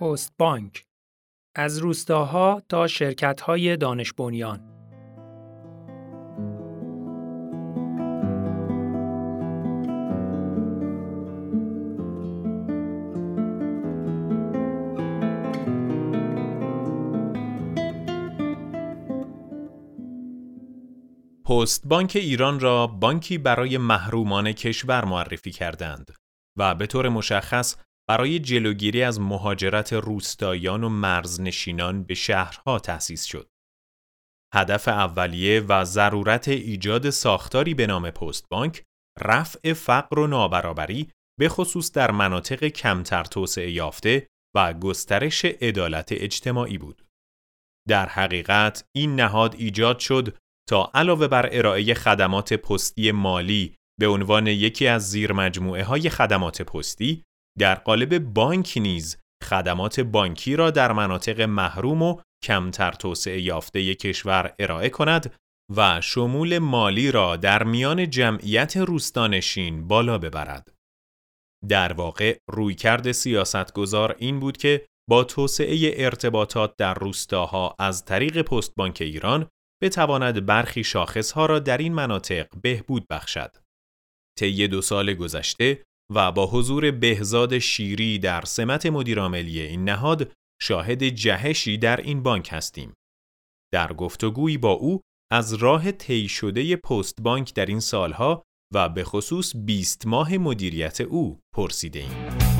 پست بانک. از روستاها تا شرکت‌های دانش بنیان. پست بانک ایران را بانکی برای محرومان کشور معرفی کردند و به طور مشخص برای جلوگیری از مهاجرت روستاییان و مرزنشینان به شهرها تأسیس شد. هدف اولیه و ضرورت ایجاد ساختاری به نام پست بانک رفع فقر و نابرابری به خصوص در مناطق کمتر توسعه یافته و گسترش عدالت اجتماعی بود. در حقیقت این نهاد ایجاد شد تا علاوه بر ارائه خدمات پستی مالی به عنوان یکی از زیر مجموعه های خدمات پستی در قالب بانک نیز خدمات بانکی را در مناطق محروم و کمتر توسعه یافته کشور ارائه کند و شمول مالی را در میان جمعیت روستانشین بالا ببرد. در واقع رویکرد سیاستگزار این بود که با توسعه ارتباطات در روستاها از طریق پست بانک ایران بتواند برخی شاخصها را در این مناطق بهبود بخشد. طی دو سال گذشته و با حضور بهزاد شیری در سمت مدیرعاملی این نهاد شاهد جهشی در این بانک هستیم. در گفتگویی با او از راه طی شده پست بانک در این سالها و به خصوص 20 ماه مدیریت او پرسیده ایم.